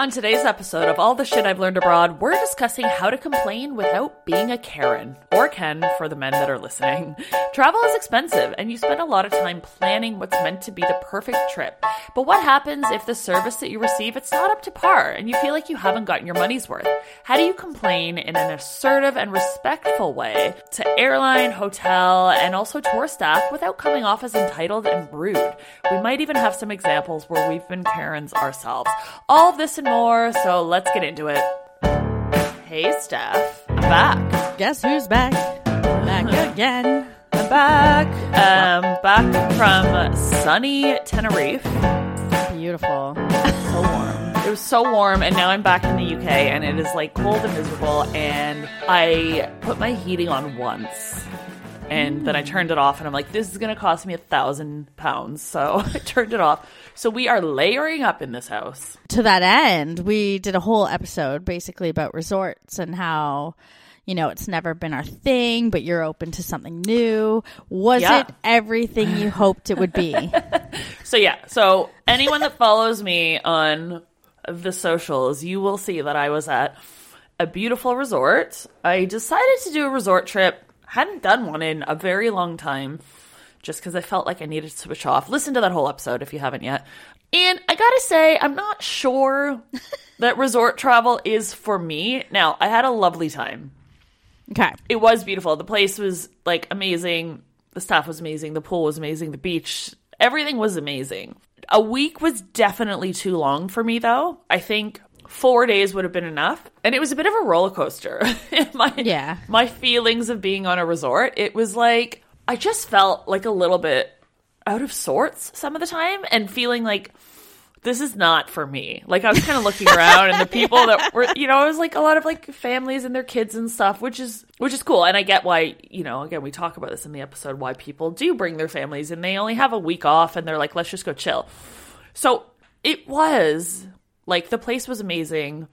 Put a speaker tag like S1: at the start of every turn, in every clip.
S1: On today's episode of All the Shit I've Learned Abroad, we're discussing how to complain without being a Karen, or Ken for the men that are listening. Travel is expensive, and you spend a lot of time planning what's meant to be the perfect trip. But what happens if the service that you receive it's not up to par, and you feel like you haven't gotten your money's worth? How do you complain in an assertive and respectful way to airline, hotel, and also tour staff without coming off as entitled and rude? We might even have some examples where we've been Karens ourselves. All this and more, so let's get into it. Hey, Steph. I'm back.
S2: Guess who's back? Back again.
S1: I'm back. Um, back from sunny Tenerife.
S2: Beautiful.
S1: So warm. It was so warm, and now I'm back in the UK, and it is like cold and miserable. And I put my heating on once, and then I turned it off, and I'm like, this is gonna cost me a thousand pounds. So I turned it off. So we are layering up in this house.
S2: To that end, we did a whole episode basically about resorts and how, you know, it's never been our thing, but you're open to something new. Was
S1: Yeah.
S2: it everything you hoped it would be?
S1: So yeah, so anyone that follows me on the socials, you will see that I was at a beautiful resort. I decided to do a resort trip. Hadn't done one in a very long time just because I felt like I needed to switch off. Listen to that whole episode if you haven't yet. And I gotta say, I'm not sure that resort travel is for me. Now, I had a lovely time
S2: Okay.
S1: it was beautiful. The place was like amazing. The staff was amazing. The pool was amazing. The beach, everything was amazing. A week was definitely too long for me, though. I think four days would have been enough. And it was a bit of a roller coaster. my,
S2: Yeah.
S1: My feelings of being on a resort. It was like, I just felt like a little bit out of sorts some of the time and feeling like this is not for me. Like I was kind of looking around and the people that were, you know, it was like a lot of like families and their kids and stuff, which is which is cool. And I get why, you know, again we talk about this in the episode why people do bring their families and they only have a week off and they're like let's just go chill. So it was like the place was amazing.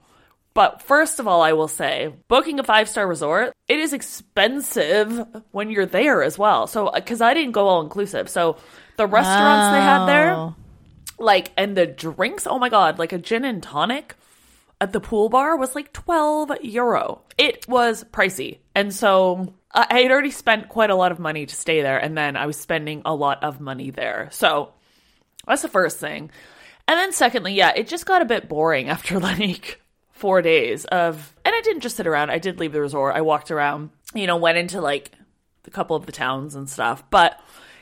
S1: But first of all, I will say, booking a five star resort, it is expensive when you're there as well. So, uh, because I didn't go all inclusive. So, the restaurants they had there,
S2: Oh.
S1: like and the drinks oh my god like a gin and tonic at the pool bar was like 12 euro it was pricey and so I had already spent quite a lot of money to stay there and then i was spending a lot of money there so that's the first thing and then secondly yeah it just got a bit boring after like four days of and i didn't just sit around i did leave the resort i walked around you know went into like a couple of the towns and stuff but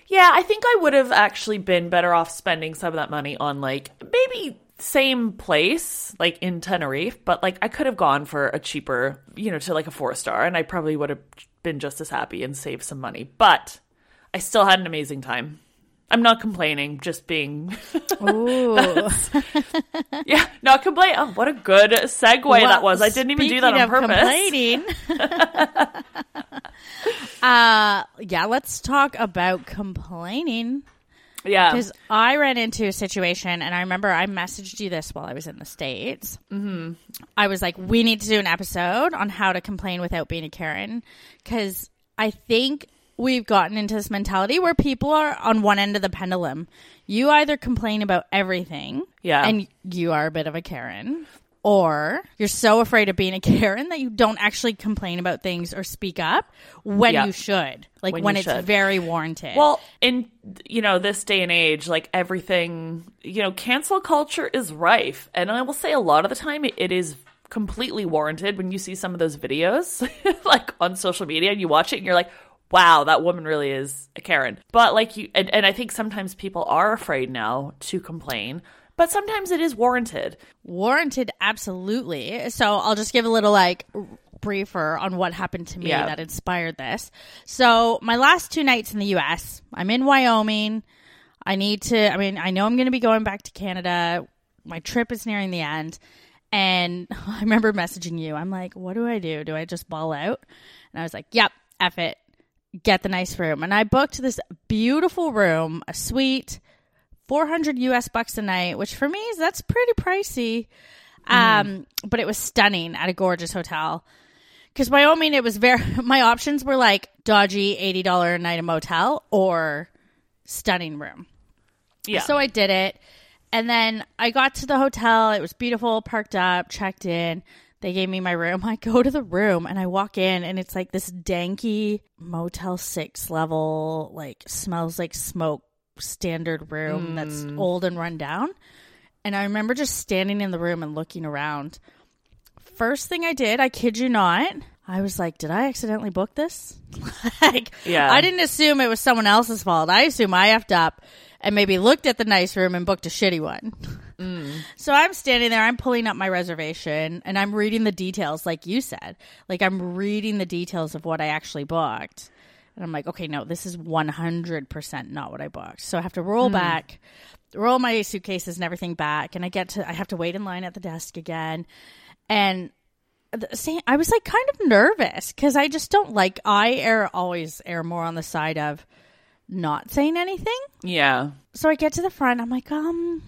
S1: yeah, I think I would have actually been better off spending some of that money on like maybe same place, like in Tenerife, but like I could have gone for a cheaper, you know, to like a four star, and I probably would have been just as happy and saved some money. But I still had an amazing time. I'm not complaining, just being
S2: Ooh.
S1: yeah, not complaining. Oh, what a good segue that was. I didn't even do that on purpose.
S2: Complaining. uh, yeah, let's talk about complaining.
S1: Yeah,
S2: Because I ran into a situation, and I remember I messaged you this while I was in the States. Mm-hmm. I was like, we need to do an episode on how to complain without being a Karen. Because I think we've gotten into this mentality where people are on one end of the pendulum. You either complain about everything,
S1: Yeah.
S2: and you are a bit of a Karen, or you're so afraid of being a Karen that you don't actually complain about things or speak up when
S1: Yeah.
S2: you should, like when,
S1: When
S2: it's
S1: should.
S2: very warranted.
S1: Well, in you know this day and age, like everything, you know, cancel culture is rife, and I will say a lot of the time it, it is completely warranted. When you see some of those videos, like on social media, and you watch it, and you're like, "Wow, that woman really is a Karen." But like you, and, and I think sometimes people are afraid now to complain, but sometimes it is warranted.
S2: warranted absolutely. So i'll just give a little like briefer on what happened to me
S1: Yeah.
S2: that inspired this. So my last two nights in the us i'm in wyoming. I need to i mean i know i'm going to be going back to canada. My trip is nearing the end. And i remember messaging you. I'm like what do i do? Do i just ball out? And i was like yep F it get the nice room and i booked this beautiful room a suite 400 US bucks a night, which for me is that's pretty pricey. Um, but it was stunning at a gorgeous hotel. Cause Wyoming, it was very, my options were like dodgy $80 a night a motel or stunning room.
S1: Yeah.
S2: So I did it. And then I got to the hotel. It was beautiful, parked up, checked in. They gave me my room. I go to the room and I walk in and it's like this danky Motel 6 level, like smells like smoke standard room that's mm. old and run down. And I remember just standing in the room and looking around. First thing I did, I kid you not, I was like, did I accidentally book this? like,
S1: Yeah.
S2: I didn't assume it was someone else's fault. I assume I effed up and maybe looked at the nice room and booked a shitty one. So I'm standing there, I'm pulling up my reservation and I'm reading the details, like you said. Like I'm reading the details of what I actually booked. And I'm like, okay, no, this is 100% not what I booked. So I have to roll back, roll my suitcases and everything back. And I get to, I have to wait in line at the desk again. And the same, I was like kind of nervous because I just don't like, I err, always err more on the side of not saying anything
S1: yeah.
S2: so I get to the front. I'm like, um,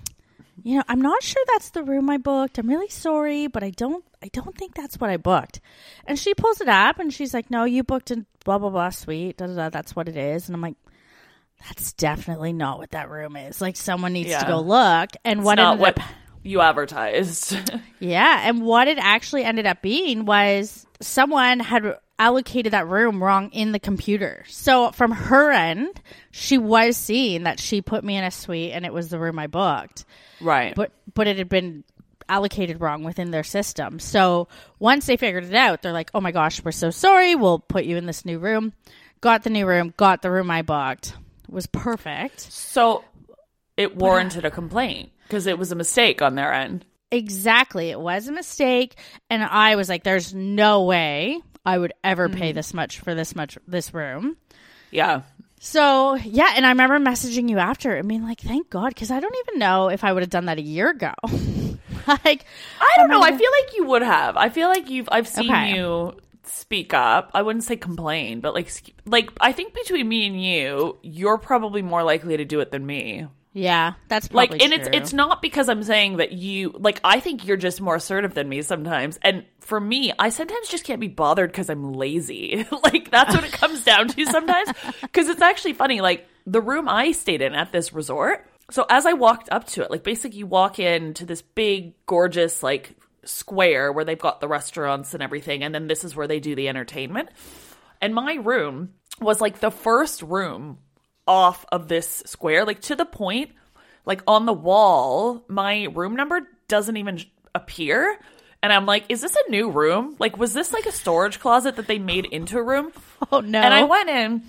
S2: you know, I'm not sure that's the room I booked. I'm really sorry, but I don't, I don't think that's what I booked. And she pulls it up and she's like, no, you booked in blah blah blah suite. Da, da, da, that's what it is. And I'm like, that's definitely not what that room is. Like, someone needs to go look. And
S1: It's
S2: what
S1: not what
S2: up,
S1: you advertised.
S2: yeah, and what it actually ended up being was someone had allocated that room wrong in the computer. So from her end, she was seeing that she put me in a suite and it was the room I booked.
S1: right.
S2: but but it had been allocated wrong within their system. So once they figured it out, they're like, "Oh my gosh, we're so sorry. We'll put you in this new room." Got the new room. Got the room I booked. It was perfect.
S1: So it uh, warranted a complaint because it was a mistake on their end.
S2: Exactly. It was a mistake, and I was like, "There's no way I would ever pay mm-hmm. this much for this much this room."
S1: Yeah.
S2: So yeah, and I remember messaging you after and being like, "Thank God," because I don't even know if I would have done that a year ago. like,
S1: I don't
S2: my
S1: know. I feel like you would have. I feel like you've. I've seen
S2: Okay.
S1: you speak up. I wouldn't say complain, but like, like I think between me and you, you're probably more likely to do it than me.
S2: Yeah, that's
S1: Like, and it's it's not because I'm saying that you. Like, I think you're just more assertive than me sometimes. And for me, I sometimes just can't be bothered because I'm lazy. like that's what it comes down to sometimes. Because it's actually funny. Like the room I stayed in at this resort. So as I walked up to it, like basically you walk into this big, gorgeous, like square where they've got the restaurants and everything, and then this is where they do the entertainment. And my room was like the first room off of this square, like to the point, like on the wall, my room number doesn't even appear. And I'm like, is this a new room? Like, was this like a storage closet that they made into a room?
S2: Oh no!
S1: And I went in,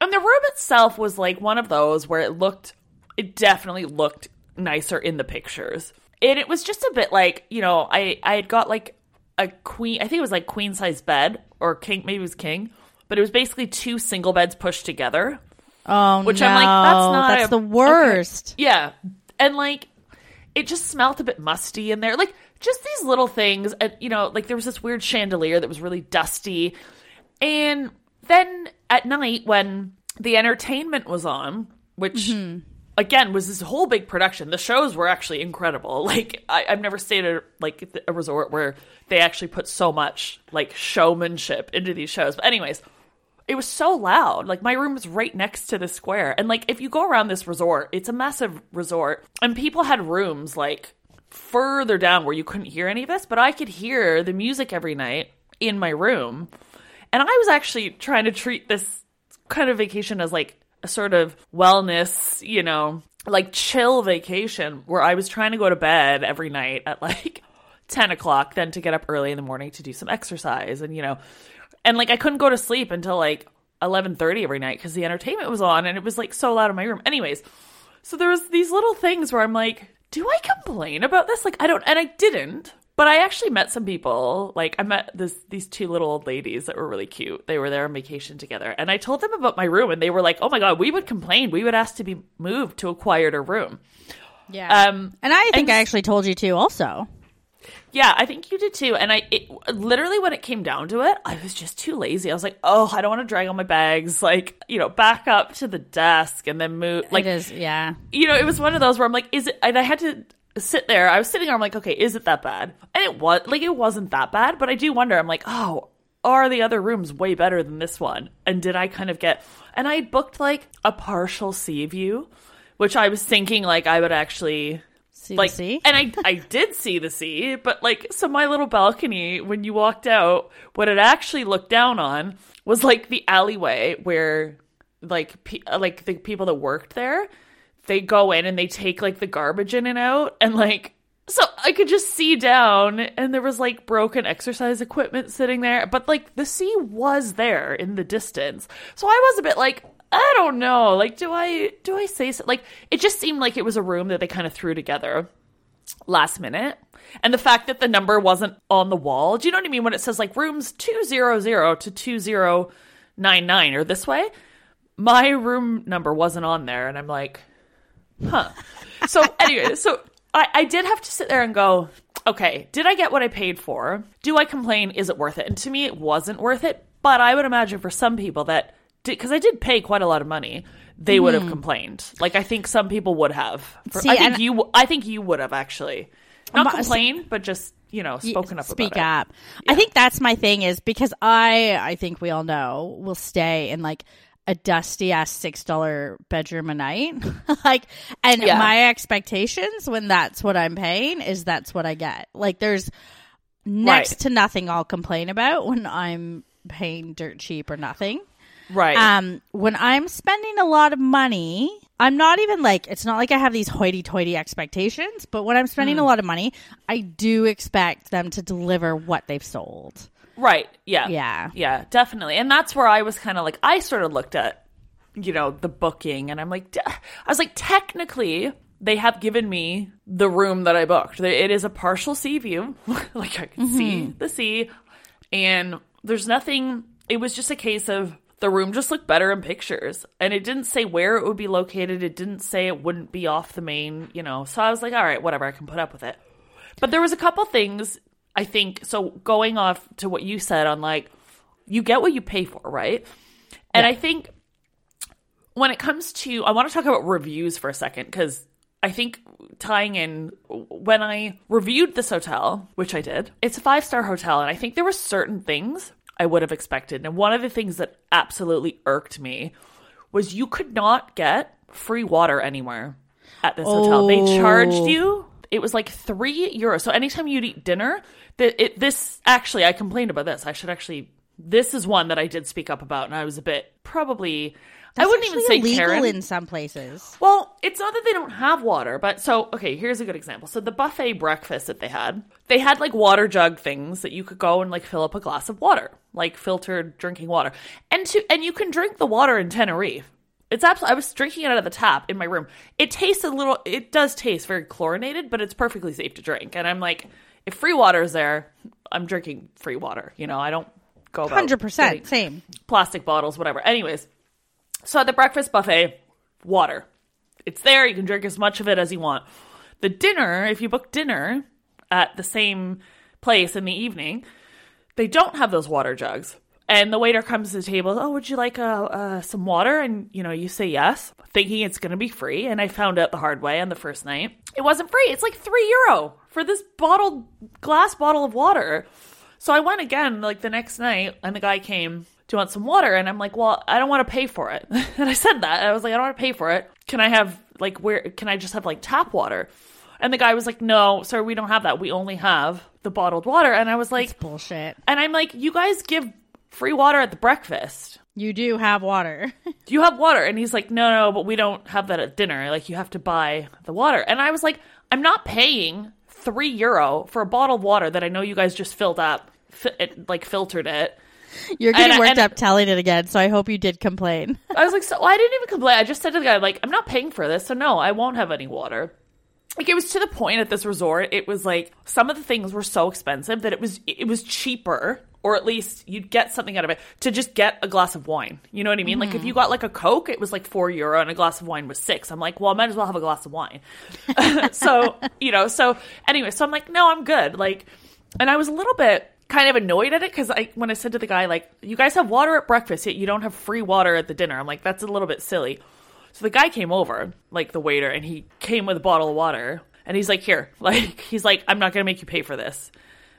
S1: and the room itself was like one of those where it looked, it definitely looked nicer in the pictures. And it was just a bit like, you know, I I had got like a queen, I think it was like queen size bed or king, maybe it was king, but it was basically two single beds pushed together.
S2: Oh
S1: Which
S2: no!
S1: I'm like, that's not
S2: That's
S1: a-
S2: the worst.
S1: Yeah. And like it just smelt a bit musty in there. Like just these little things and you know, like there was this weird chandelier that was really dusty. And then at night when the entertainment was on, which mm-hmm. again was this whole big production. The shows were actually incredible. Like I, I've never stayed at like a resort where they actually put so much like showmanship into these shows. But anyways, it was so loud. Like my room was right next to the square. And like if you go around this resort, it's a massive resort and people had rooms like further down where you couldn't hear any of this, but I could hear the music every night in my room. And I was actually trying to treat this kind of vacation as like a sort of wellness, you know, like chill vacation where I was trying to go to bed every night at like 10 o'clock, then to get up early in the morning to do some exercise and, you know, and like I couldn't go to sleep until like 11:30 every night cuz the entertainment was on and it was like so loud in my room. Anyways, so there was these little things where I'm like, do I complain about this? Like I don't and I didn't. But I actually met some people. Like I met this these two little old ladies that were really cute. They were there on vacation together, and I told them about my room, and they were like, "Oh my god, we would complain. We would ask to be moved to a quieter room."
S2: Yeah.
S1: Um,
S2: and I think
S1: and-
S2: I actually told you to also.
S1: Yeah, I think you did too. And I it, literally when it came down to it, I was just too lazy. I was like, "Oh, I don't want to drag all my bags, like, you know, back up to the desk and then move like
S2: it is, yeah.
S1: you know, it was one of those where I'm like, is it? And I had to sit there. I was sitting there. I'm like, okay, is it that bad? And it was like it wasn't that bad, but I do wonder. I'm like, oh, are the other rooms way better than this one? And did I kind of get? And I booked like a partial sea view, which I was thinking like I would actually
S2: See
S1: like
S2: the sea?
S1: and I I did see the sea, but like so my little balcony when you walked out, what it actually looked down on was like the alleyway where like pe- like the people that worked there, they go in and they take like the garbage in and out and like so I could just see down and there was like broken exercise equipment sitting there, but like the sea was there in the distance. So I was a bit like I don't know. Like do I do I say so? like it just seemed like it was a room that they kind of threw together last minute. And the fact that the number wasn't on the wall. Do you know what I mean when it says like rooms 200 to 2099 or this way? My room number wasn't on there and I'm like huh. So anyway, so I, I did have to sit there and go, okay, did I get what I paid for? Do I complain? Is it worth it? And to me, it wasn't worth it. But I would imagine for some people that because I did pay quite a lot of money, they would have mm-hmm. complained. Like I think some people would have. For-
S2: See,
S1: I think you, I think you would have actually not complain, but just you know spoken up.
S2: speak
S1: about it.
S2: up. I think that's my thing is because I I think we all know will stay in like a dusty ass six dollar bedroom a night. like and
S1: Yeah.
S2: my expectations when that's what I'm paying is that's what I get. Like there's next
S1: Right.
S2: to nothing I'll complain about when I'm paying dirt cheap or nothing.
S1: Right.
S2: Um, when I'm spending a lot of money, I'm not even like it's not like I have these hoity-toity expectations, but when I'm spending
S1: Hmm.
S2: a lot of money, I do expect them to deliver what they've sold.
S1: Right. Yeah.
S2: Yeah.
S1: Yeah, definitely. And that's where I was kind of like, I sort of looked at, you know, the booking and I'm like, d- I was like, technically, they have given me the room that I booked. It is a partial sea view. like I can see the sea. And there's nothing, it was just a case of the room just looked better in pictures. And it didn't say where it would be located. It didn't say it wouldn't be off the main, you know. So I was like, all right, whatever, I can put up with it. But there was a couple things I think so going off to what you said on like you get what you pay for, right? And I think when it comes to I want to talk about reviews for a second cuz I think tying in when I reviewed this hotel, which I did, it's a five star hotel, and I think there were certain things I would have expected. And one of the things that absolutely irked me was you could not get free water anywhere at this hotel. They oh. charged you. It was like three euros. So anytime you'd eat dinner, that it this actually I complained about this. I should actually. This is one that I did speak up about, and I was a bit probably. I wouldn't even say
S2: illegal
S1: Karen.
S2: in some places.
S1: Well, it's not that they don't have water, but so okay, here's a good example. So the buffet breakfast that they had, they had like water jug things that you could go and like fill up a glass of water, like filtered drinking water. And to and you can drink the water in Tenerife. It's absolutely I was drinking it out of the tap in my room. It tastes a little it does taste very chlorinated, but it's perfectly safe to drink. And I'm like, if free water is there, I'm drinking free water. You know, I don't go about
S2: Hundred percent, same.
S1: plastic bottles, whatever. Anyways, so at the breakfast buffet, water. It's there. You can drink as much of it as you want. The dinner, if you book dinner at the same place in the evening, they don't have those water jugs. And the waiter comes to the table. Oh, would you like uh, uh, some water? And you know, you say yes, thinking it's going to be free. And I found out the hard way on the first night it wasn't free. It's like three euro for this bottled glass bottle of water. So I went again like the next night, and the guy came do you want some water? And I'm like, well, I don't want to pay for it. and I said that. I was like, I don't want to pay for it. Can I have like where? Can I just have like tap water? And the guy was like, no, sir, we don't have that. We only have the bottled water. And I was like,
S2: Bullshit.
S1: and I'm like, you guys give free water at the breakfast.
S2: You do have water.
S1: Do you have water? And he's like, no, no, but we don't have that at dinner. Like, you have to buy the water. And I was like, I'm not paying three euro for a bottle of water that I know you guys just filled up, fi- it, like filtered it.
S2: You're getting
S1: And-
S2: worked
S1: and-
S2: up telling it again, so I hope you did complain.
S1: I was like, so I didn't even complain. I just said to the guy, like, I'm not paying for this, so no, I won't have any water. Like it was to the point at this resort, it was like some of the things were so expensive that it was it was cheaper, or at least you'd get something out of it to just get a glass of wine. You know what I mean? Like if you mm-hmm. got like a Coke, it was like four euro, and a glass of wine was six. I'm like, well, I might as well have a glass of wine. so you know, so anyway, so I'm like, no, I'm good. Like, and I was a little bit kind of annoyed at it because I when I said to the guy like, you guys have water at breakfast, yet you don't have free water at the dinner. I'm like, that's a little bit silly. So the guy came over, like the waiter, and he came with a bottle of water, and he's like, here, like he's like, I'm not gonna make you pay for this.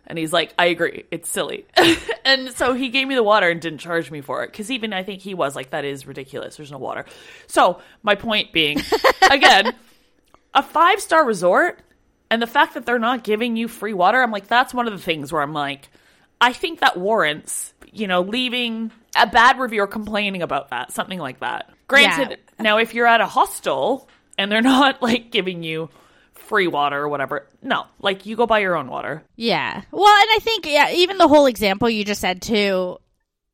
S1: And he's like, I agree, it's silly. and so he gave me the water and didn't charge me for it. Because even I think he was like, that is ridiculous. There's no water. So my point being, again, a five star resort and the fact that they're not giving you free water, I'm like, that's one of the things where I'm like, I think that warrants, you know, leaving a bad review or complaining about that, something like that. Granted, now if you're at a hostel and they're not like giving you free water or whatever, no, like you go buy your own water.
S2: Yeah. Well, and I think yeah, even the whole example you just said too.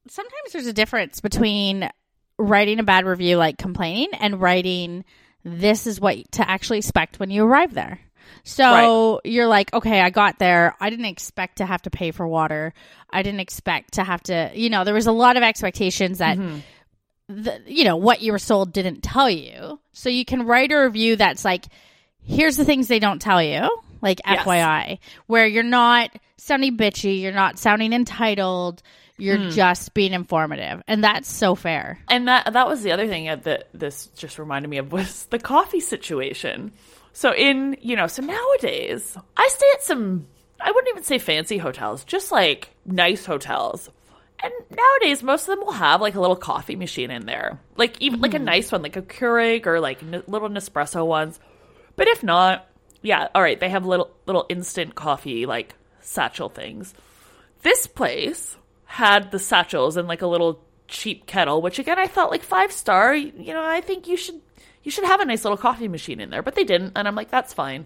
S2: Sometimes there's a difference between writing a bad review, like complaining, and writing this is what to actually expect when you arrive there. So you're like, okay, I got there. I didn't expect to have to pay for water. I didn't expect to have to, you know, there was a lot of expectations that, mm-hmm. The, you know, what you were sold didn't tell you. So you can write a review that's like, here's the things they don't tell you, like
S1: Yes.
S2: FYI, where you're not sounding bitchy, you're not sounding entitled, you're hmm. just being informative. And that's so fair.
S1: And that that was the other thing uh, that this just reminded me of was the coffee situation. So in you know, so nowadays I stay at some I wouldn't even say fancy hotels, just like nice hotels. And nowadays most of them will have like a little coffee machine in there. Like even like a mm-hmm. nice one, like a Keurig or like n- little Nespresso ones. But if not, yeah, all right, they have little little instant coffee like satchel things. This place had the satchels and like a little cheap kettle, which again I thought like five star. You know, I think you should you should have a nice little coffee machine in there, but they didn't, and I'm like, that's fine.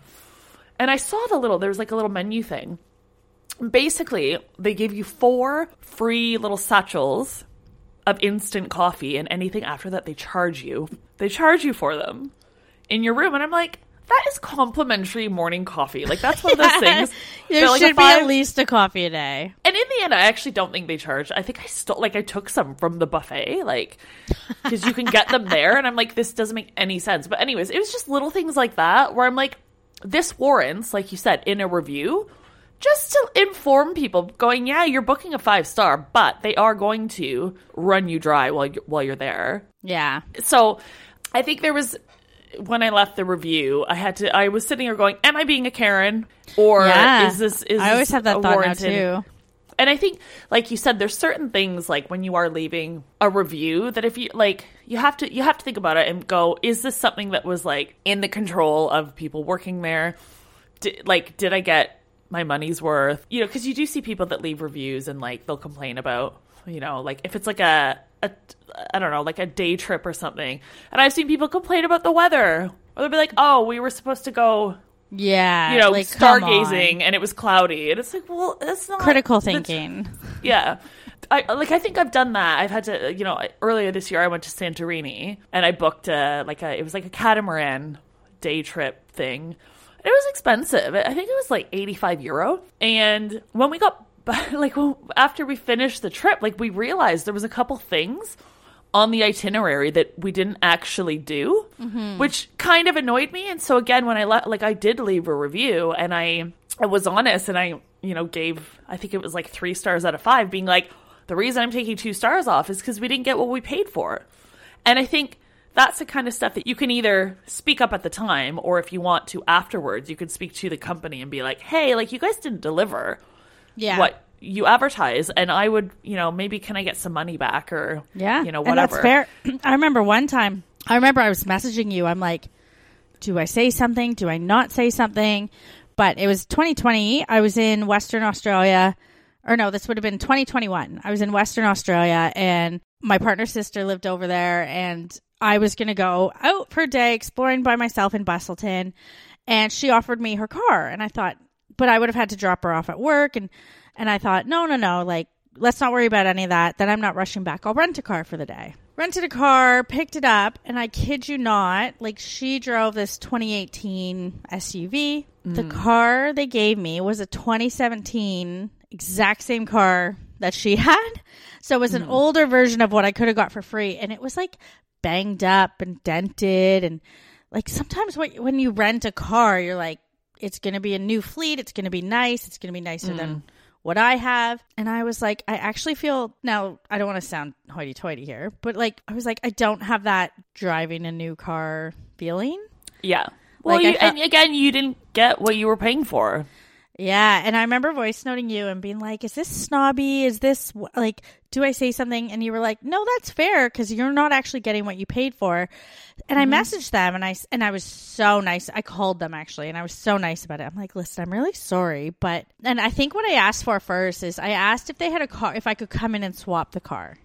S1: And I saw the little there was like a little menu thing. Basically, they give you four free little satchels of instant coffee, and anything after that they charge you. They charge you for them in your room, and I'm like. That is complimentary morning coffee. Like that's one of those things.
S2: there
S1: They're like
S2: should be at least a coffee a day.
S1: and in the end, I actually don't think they charged. I think I stole, like, I took some from the buffet, like, because you can get them there. And I'm like, this doesn't make any sense. But, anyways, it was just little things like that where I'm like, this warrants, like you said, in a review, just to inform people, going, yeah, you're booking a five star, but they are going to run you dry while you while you're there
S2: Yeah.
S1: so I think there was when I left the review, I had to. I was sitting here going, "Am I being a Karen, or
S2: Yeah.
S1: is this is
S2: I always
S1: this
S2: have that thought now too.
S1: And I think, like you said, there's certain things like when you are leaving a review that if you like, you have to you have to think about it and go, is this something that was like in the control of people working there? Did, like, did I get my money's worth? You know, because you do see people that leave reviews and like they'll complain about, you know, like if it's like a a I don't know, like a day trip or something. And I've seen people complain about the weather, or they'll be like, oh, we were supposed to go
S2: Yeah.
S1: you know,
S2: like,
S1: stargazing and it was cloudy. And it's like, well, that's not
S2: Critical thinking.
S1: Yeah. I like I think I've done that. I've had to, you know, earlier this year I went to Santorini and I booked a like a it was like a catamaran day trip thing. It was expensive. I think it was like 85 euro. And when we got like after we finished the trip, like we realized there was a couple things on the itinerary that we didn't actually do, mm-hmm. which kind of annoyed me. And so again, when I le- like I did leave a review and I I was honest and I you know gave I think it was like three stars out of five, being like the reason I'm taking two stars off is because we didn't get what we paid for, and I think. That's the kind of stuff that you can either speak up at the time, or if you want to afterwards, you can speak to the company and be like, "Hey, like you guys didn't deliver
S2: Yeah.
S1: what you advertise and I would, you know, maybe can I get some money back or
S2: Yeah.
S1: you know,
S2: And
S1: whatever.
S2: that's fair. I remember one time, I remember I was messaging you. I'm like, do I say something? Do I not say something? But it was 2020. I was in Western Australia. Or no, this would have been 2021. I was in Western Australia and my partner's sister lived over there and I was going to go out for a day exploring by myself in Busselton and she offered me her car and I thought but I would have had to drop her off at work and and I thought no no no like let's not worry about any of that then I'm not rushing back. I'll rent a car for the day. Rented a car picked it up and I kid you not like she drove this 2018 SUV mm. the car they gave me was a 2017 exact same car that she had. So it was an mm. older version of what I could have got for free and it was like banged up and dented and like sometimes when you rent a car you're like it's going to be a new fleet it's going to be nice it's going to be nicer than mm. what I have and I was like I actually feel now I don't want to sound hoity-toity here but like I was like I don't have that driving a new car feeling
S1: Yeah. Well,
S2: Like,
S1: you,
S2: felt-
S1: and again, you didn't get what you were paying for.
S2: Yeah, and I remember voice noting you and being like, "Is this snobby? Is this like, do I say something?" And you were like, "No, that's fair because you're not actually getting what you paid for." And I mm-hmm. messaged them and I and I was so nice. I called them actually, and I was so nice about it. I'm like, "Listen, I'm really sorry, but..." And I think what I asked for first is I asked if they had a car, if I could come in and swap the car,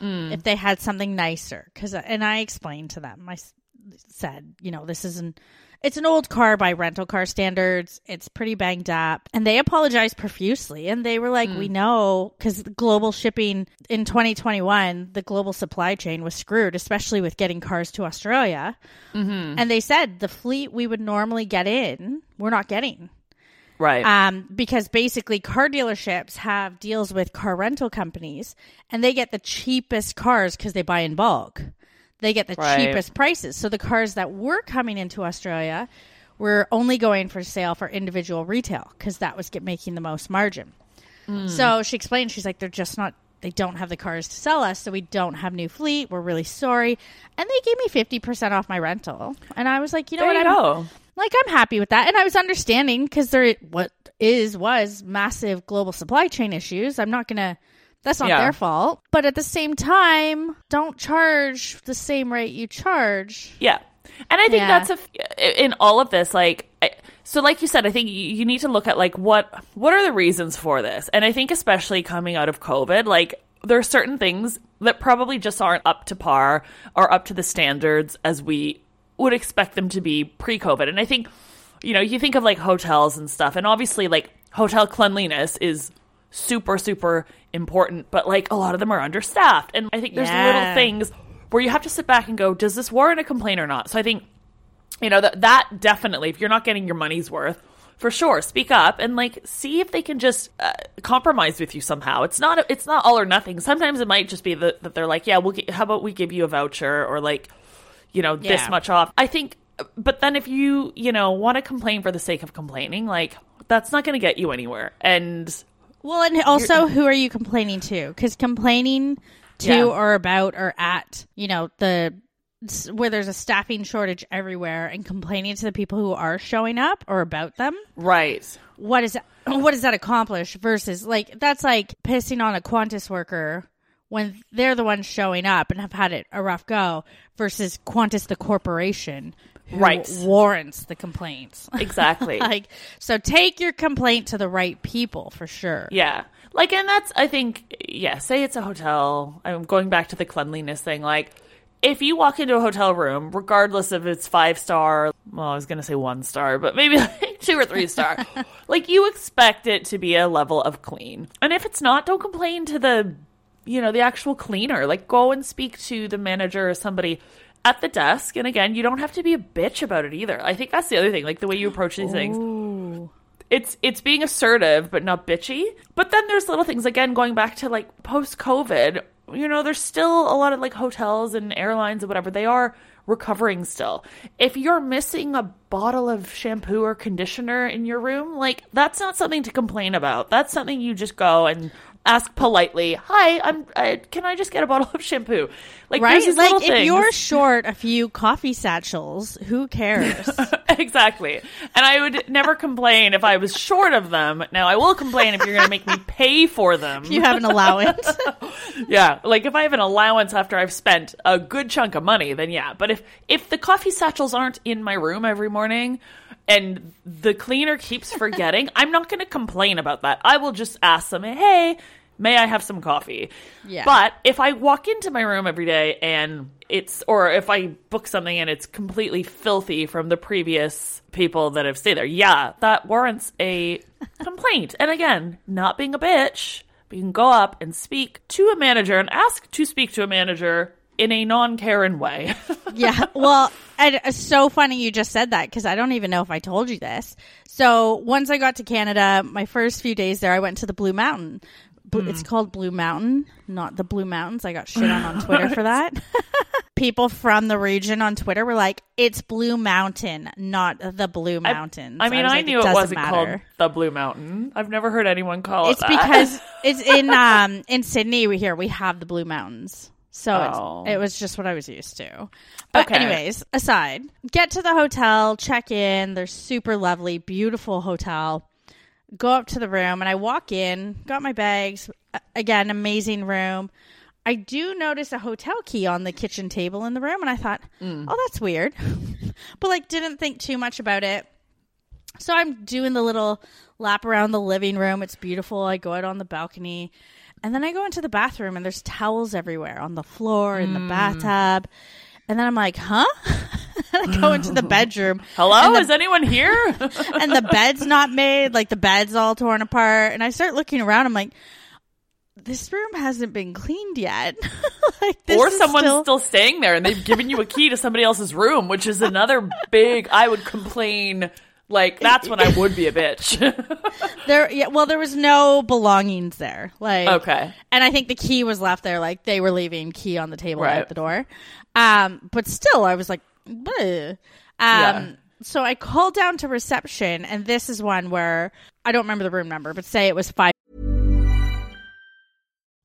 S2: mm. if they had something nicer, because and I explained to them. I said, you know, this isn't. It's an old car by rental car standards. It's pretty banged up. And they apologized profusely. And they were like, we know, because global shipping in 2021, the global supply chain was screwed, especially with getting cars to Australia. And they said the fleet we would normally get in, we're not getting.
S1: Right.
S2: Um, because basically, car dealerships have deals with car rental companies, and they get the cheapest cars because they buy in bulk. They get the
S1: Right.
S2: cheapest prices. So the cars that were coming into Australia were only going for sale for individual retail because that was get, making the most margin. Hmm. So she explained, she's like, they're just not. They don't have the cars to sell us, so we don't have new fleet. We're really sorry, and they gave me fifty percent off my rental, and I was like, you know
S1: there
S2: what,
S1: you
S2: I'm,
S1: go.
S2: like I'm happy with that, and I was understanding because there what is was massive global supply chain issues. I'm not gonna. That's not
S1: Yeah.
S2: their fault, but at the same time, don't charge the same rate you charge.
S1: Yeah. And I think
S2: Yeah.
S1: that's a, in all of this like I, so like you said I think you, you need to look at like what what are the reasons for this. And I think especially coming out of COVID like there are certain things that probably just aren't up to par or up to the standards as we would expect them to be pre-COVID. And I think you know, you think of like hotels and stuff and obviously like hotel cleanliness is super super important, but like a lot of them are understaffed. And I think there's
S2: Yeah.
S1: little things where you have to sit back and go, does this warrant a complaint or not? So I think, you know, that that definitely, if you're not getting your money's worth, for sure, speak up and like see if they can just uh, compromise with you somehow. It's not it's not all or nothing. Sometimes it might just be that, that they're like, yeah, we'll get, how about we give you a voucher or like, you know, this much off. I think, but then if you you know want to complain for the sake of complaining, like that's not going to get you anywhere. And
S2: Well, and also, who are you complaining to? Because complaining to
S1: Yeah.
S2: or about or at, you know, the where there's a staffing shortage everywhere, and complaining to the people who are showing up or about them.
S1: right,
S2: what is that, what does that accomplish versus like that's like pissing on a Qantas worker when they're the ones showing up and have had it a rough go versus Qantas the corporation
S1: Right.
S2: warrants the complaints.
S1: exactly.
S2: like so take your complaint to the right people for sure.
S1: Yeah. Like, and that's, I think, yeah, say it's a hotel. I'm going back to the cleanliness thing. Like, if you walk into a hotel room, regardless if it's five star, well, I was going to say one star, but maybe like two or three star, like, you expect it to be a level of clean. And if it's not, don't complain to the, you know, the actual cleaner. Like, go and speak to the manager or somebody at the desk. And again, you don't have to be a bitch about it either. I think that's the other thing, like, the way you approach these things it's it's being assertive but not bitchy. But then there's little things again going back to like post COVID. You know, there's still a lot of like hotels and airlines and whatever. They are recovering still. If you're missing a bottle of shampoo or conditioner in your room, like that's not something to complain about. That's something you just go and ask politely, "Hi, I'm. I, can I just get a bottle of shampoo?" Like,
S2: right? Like if
S1: things.
S2: you're short a few coffee satchels, who cares?
S1: exactly. And I would never complain if I was short of them. Now I will complain if you're going to make me pay for them.
S2: If you have an allowance.
S1: Yeah, like if I have an allowance after I've spent a good chunk of money, then yeah. But if if the coffee satchels aren't in my room every morning and the cleaner keeps forgetting, I'm not going to complain about that. I will just ask them, "Hey, may I have some coffee?"
S2: Yeah.
S1: But if I walk into my room every day and it's or if I book something and it's completely filthy from the previous people that have stayed there, yeah, that warrants a complaint. And again, not being a bitch, but you can go up and speak to a manager and ask to speak to a manager in a non-Karen way.
S2: yeah. Well, and it's so funny you just said that because I don't even know if I told you this. So once I got to Canada, my first few days there, I went to the Blue Mountain. Bl- It's called Blue Mountain, not the Blue Mountains. I got shit on on Twitter for that. People from the region on Twitter were like, "It's Blue Mountain, not the Blue Mountains."
S1: I mean,
S2: was
S1: I,
S2: like,
S1: knew it,
S2: doesn't
S1: wasn't called the Blue Mountain. I've never heard anyone call
S2: It's
S1: it. It's
S2: because it's in um in Sydney. We here we have the Blue Mountains, so
S1: Oh.
S2: it's, it was just what I was used to. But
S1: Okay.
S2: anyways, aside, get to the hotel, check in. They're super lovely, beautiful hotel. Go up to the room, and I walk in, got my bags. Again, amazing room. I do notice a hotel key on the kitchen table in the room, and I thought,
S1: Mm.
S2: oh, that's weird. but like, didn't think too much about it. So I'm doing the little lap around the living room. It's beautiful. I go out on the balcony. And then I go into the bathroom and there's towels everywhere on the floor, in the
S1: Mm.
S2: bathtub. And then I'm like, huh? and I go into the bedroom.
S1: Hello,
S2: the,
S1: is anyone here?
S2: and the bed's not made. Like the bed's all torn apart. And I start looking around. I'm like, this room hasn't been cleaned yet. like, this
S1: or
S2: is
S1: someone's
S2: still-
S1: still... staying there and they've given you a key to somebody else's room, which is another big. I would complain. Like that's when I would be a bitch.
S2: There, yeah. Well, there was no belongings there. Like,
S1: Okay.
S2: And I think the key was left there. Like they were leaving key on the table
S1: Right.
S2: at the door. Um, but still, I was like, "Bleh." um.
S1: Yeah.
S2: So I called down to reception, and this is one where I don't remember the room number, but say it was five.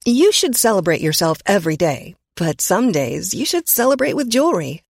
S3: You should celebrate yourself every day, but some days you should celebrate with jewelry.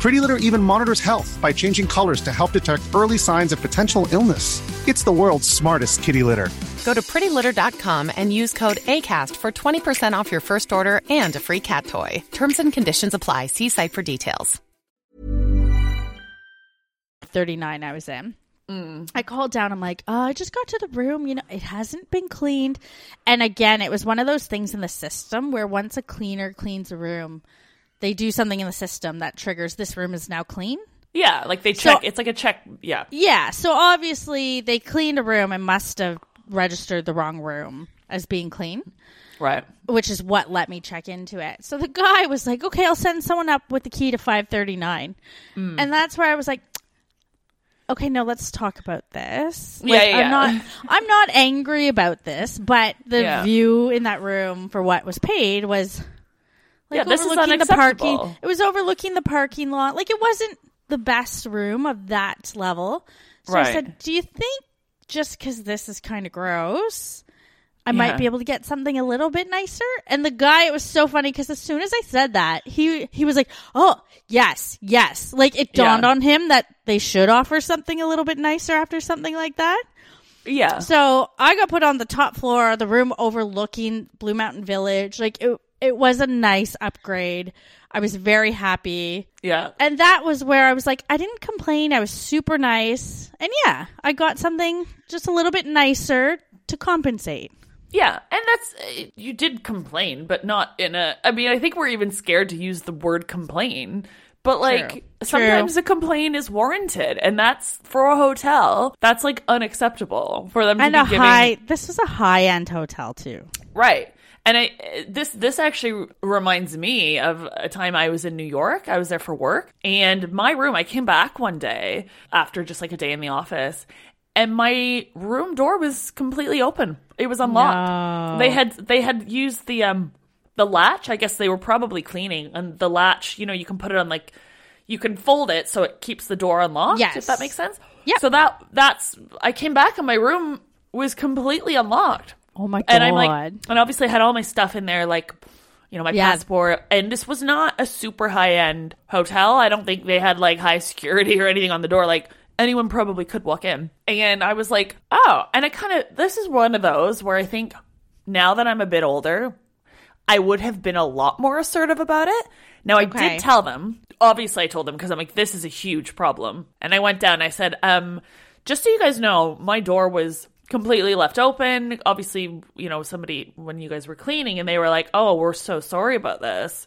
S4: Pretty Litter even monitors health by changing colors to help detect early signs of potential illness. It's the world's smartest kitty litter.
S5: Go to prettylitter.com and use code ACAST for 20% off your first order and a free cat toy. Terms and conditions apply. See site for details.
S2: 39 I was in. Mm. I called down. I'm like, oh, I just got to the room. You know, it hasn't been cleaned. And again, it was one of those things in the system where once a cleaner cleans a room, they do something in the system that triggers this room is now clean.
S1: yeah, like they
S2: So-
S1: check. it's like a check. Yeah.
S2: Yeah. So obviously they cleaned a room and must have registered the wrong room as being clean.
S1: Right.
S2: which is what let me check into it. So the guy was like, "Okay, I'll send someone up with the key to 539."
S1: Hmm.
S2: And that's where I was like, "Okay, no, let's talk about this."
S1: Yeah,
S2: Like,
S1: yeah,
S2: I'm not I'm not angry about this, but the
S1: Yeah.
S2: view in that room for what was paid was like
S1: Yeah, this is
S2: overlooking the parking.
S1: unacceptable.
S2: It was overlooking the parking lot. Like it wasn't the best room of that level. So I said, "Do you think just cuz this is kind of gross, I
S1: Yeah.
S2: might be able to get something a little bit nicer. And the guy, it was so funny because as soon as I said that, he he was like, "Oh, yes, yes." Like it dawned
S1: Yeah.
S2: on him that they should offer something a little bit nicer after something like that.
S1: Yeah.
S2: So I got put on the top floor, the room overlooking Blue Mountain Village. Like it, it was a nice upgrade. I was very happy.
S1: Yeah.
S2: And that was where I was like, I didn't complain. I was super nice. And yeah, I got something just a little bit nicer to compensate.
S1: Yeah, and that's uh, you did complain, but not in a. I mean, I think we're even scared to use the word complain. But like
S2: True.
S1: sometimes a complaint is warranted, and that's for a hotel. That's like unacceptable for them to
S2: And
S1: be
S2: a
S1: giving
S2: high, this was a high end hotel too.
S1: right. And I this this actually reminds me of a time I was in New York. I was there for work, and my room. I came back one day after just like a day in the office, and my room door was completely open. It was unlocked. They had they had used the um the latch. I guess they were probably cleaning, and the latch. You know, you can put it on like you can fold it so it keeps the door unlocked.
S2: Yes.
S1: if that makes sense.
S2: Yep.
S1: So that that's I came back and my room was completely unlocked
S2: Oh my god.
S1: and I'm like, and obviously I had all my stuff in there, like, you know, my
S2: Yeah.
S1: passport. And this was not a super high end hotel. I don't think they had like high security or anything on the door. Like anyone probably could walk in. And I was like, oh, and it kind of, this is one of those where I think now that I'm a bit older, I would have been a lot more assertive about it. Now I did tell them. Obviously, I told them because I'm like, this is a huge problem. And I went down. I said, um, just so you guys know, my door was completely left open. Obviously, you know, somebody when you guys were cleaning, and they were like, "Oh, we're so sorry about this."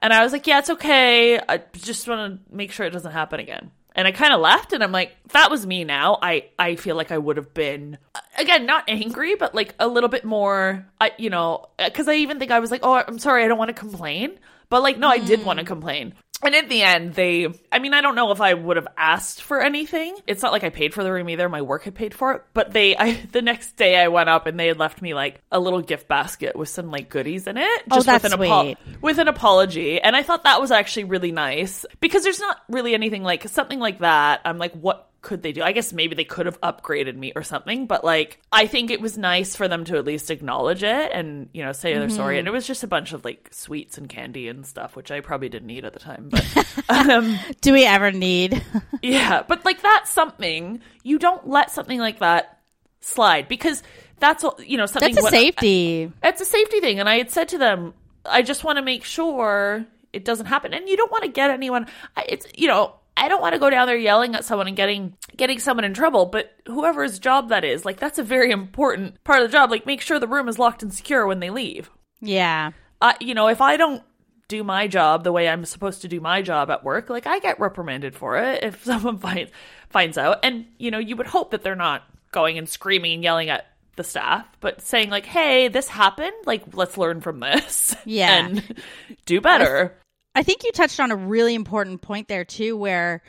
S1: And I was like, "Yeah, it's okay. I just want to make sure it doesn't happen again." And I kind of left, and I'm like, "That was me." Now I I feel like I would have been again not angry, but like a little bit more. I you know because I even think I was like, "Oh, I'm sorry, I don't want to complain," but like no, I did want to mm. complain. And in the end, they, I mean, I don't know if I would have asked for anything. It's not like I paid for the room either. My work had paid for it. But they, I, the next day I went up and they had left me like a little gift basket with some like goodies in it.
S2: Oh, that's
S1: with an, apo- with an apology. And I thought that was actually really nice because there's not really anything like something like that. I'm like, what could they do? I guess maybe they could have upgraded me or something, but like I think it was nice for them to at least acknowledge it and you know say they're sorry. And it was just a bunch of like sweets and candy and stuff, which I probably didn't eat at the time. But um,
S2: Do we ever need?
S1: yeah, but like that's something you don't let something like that slide because that's all you know something.
S2: That's a safety.
S1: it's a safety thing, and I had said to them, I just want to make sure it doesn't happen, and you don't want to get anyone. It's you know. I don't want to go down there yelling at someone and getting getting someone in trouble, but whoever's job that is, like that's a very important part of the job. Like make sure the room is locked and secure when they leave.
S2: Yeah.
S1: I, you know, if I don't do my job the way I'm supposed to do my job at work, like I get reprimanded for it if someone finds finds out. And you know, you would hope that they're not going and screaming and yelling at the staff, but saying like, "Hey, this happened. Like, let's learn from this.
S2: Yeah.
S1: and do better."
S2: I think you touched on a really important point there too, where